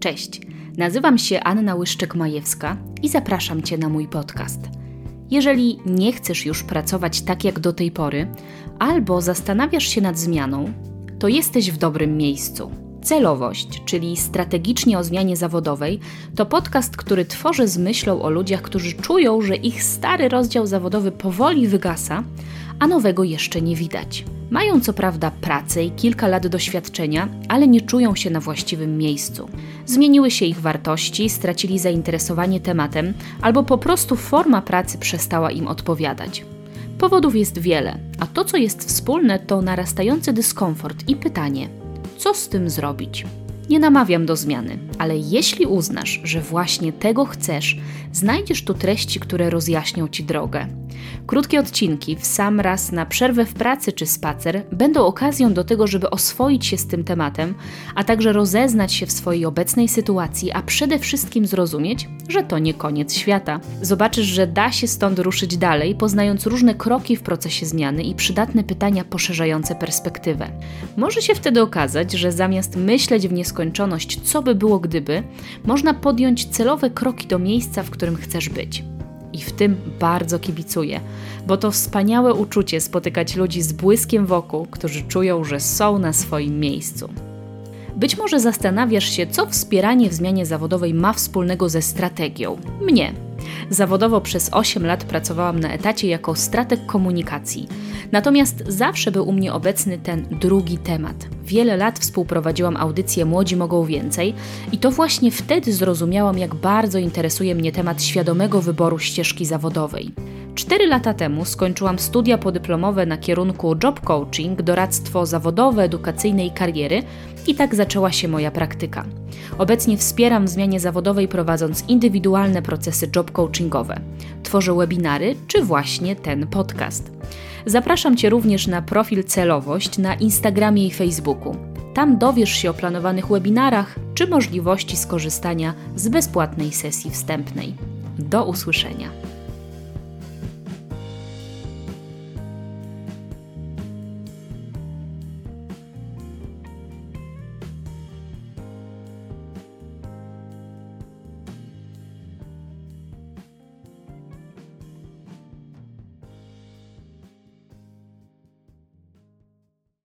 Cześć, nazywam się Anna Łyszczyk-Majewska i zapraszam Cię na mój podcast. Jeżeli nie chcesz już pracować tak jak do tej pory, albo zastanawiasz się nad zmianą, to jesteś w dobrym miejscu. Celowość, czyli strategicznie o zmianie zawodowej, to podcast, który tworzę z myślą o ludziach, którzy czują, że ich stary rozdział zawodowy powoli wygasa, a nowego jeszcze nie widać. Mają co prawda pracę i kilka lat doświadczenia, ale nie czują się na właściwym miejscu. Zmieniły się ich wartości, stracili zainteresowanie tematem, albo po prostu forma pracy przestała im odpowiadać. Powodów jest wiele, a to, co jest wspólne, to narastający dyskomfort i pytanie: co z tym zrobić? Nie namawiam do zmiany, ale jeśli uznasz, że właśnie tego chcesz, znajdziesz tu treści, które rozjaśnią ci drogę. Krótkie odcinki w sam raz na przerwę w pracy czy spacer będą okazją do tego, żeby oswoić się z tym tematem, a także rozeznać się w swojej obecnej sytuacji, a przede wszystkim zrozumieć, że to nie koniec świata. Zobaczysz, że da się stąd ruszyć dalej, poznając różne kroki w procesie zmiany i przydatne pytania poszerzające perspektywę. Może się wtedy okazać, że zamiast myśleć w nieskończoność, co by było gdyby, można podjąć celowe kroki do miejsca, w którym chcesz być i w tym bardzo kibicuję, bo to wspaniałe uczucie spotykać ludzi z błyskiem wokół, którzy czują, że są na swoim miejscu. Być może zastanawiasz się, co wspieranie w zmianie zawodowej ma wspólnego ze strategią. Mnie. Zawodowo przez 8 lat pracowałam na etacie jako strateg komunikacji. Natomiast zawsze był u mnie obecny ten drugi temat. Wiele lat współprowadziłam audycję Młodzi Mogą Więcej i to właśnie wtedy zrozumiałam, jak bardzo interesuje mnie temat świadomego wyboru ścieżki zawodowej. Cztery lata temu skończyłam studia podyplomowe na kierunku job coaching, doradztwo zawodowe, edukacyjne i kariery i tak zaczęła się moja praktyka. Obecnie wspieram w zmianie zawodowej prowadząc indywidualne procesy job coachingowe. Tworzę webinary czy właśnie ten podcast. Zapraszam Cię również na profil Celowość na Instagramie i Facebooku. Tam dowiesz się o planowanych webinarach czy możliwości skorzystania z bezpłatnej sesji wstępnej. Do usłyszenia.